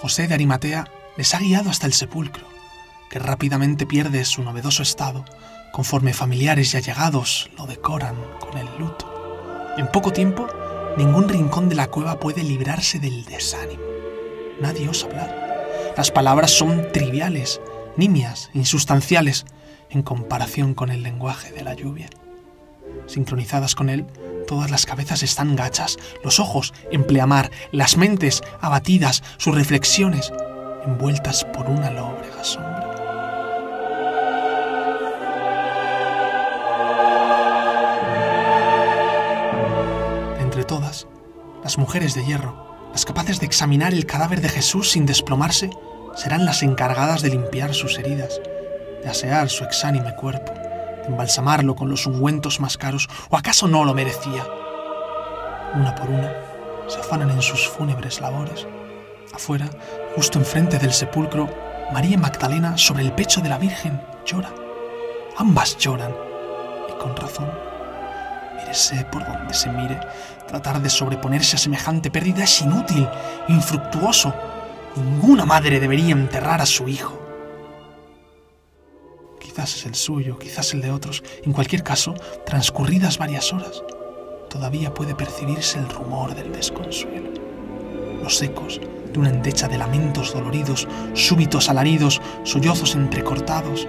José de Arimatea les ha guiado hasta el sepulcro, que rápidamente pierde su novedoso estado conforme familiares y allegados lo decoran con el luto. En poco tiempo, ningún rincón de la cueva puede librarse del desánimo. Nadie osa hablar. Las palabras son triviales, nimias, insustanciales, en comparación con el lenguaje de la lluvia. Sincronizadas con él, todas las cabezas están gachas, los ojos en pleamar, las mentes abatidas, sus reflexiones envueltas por una lóbrega sombra. Entre todas, las mujeres de hierro, las capaces de examinar el cadáver de Jesús sin desplomarse, serán las encargadas de limpiar sus heridas, de asear su exánime cuerpo, embalsamarlo con los ungüentos más caros, o acaso no lo merecía. Una por una, se afanan en sus fúnebres labores. Afuera, justo enfrente del sepulcro, María Magdalena sobre el pecho de la Virgen llora. Ambas lloran, y con razón. Mírese por donde se mire, tratar de sobreponerse a semejante pérdida es inútil, infructuoso. Ninguna madre debería enterrar a su hijo. Quizás es el suyo, quizás el de otros. En cualquier caso, transcurridas varias horas, todavía puede percibirse el rumor del desconsuelo. Los ecos de una endecha de lamentos doloridos, súbitos alaridos, sollozos entrecortados,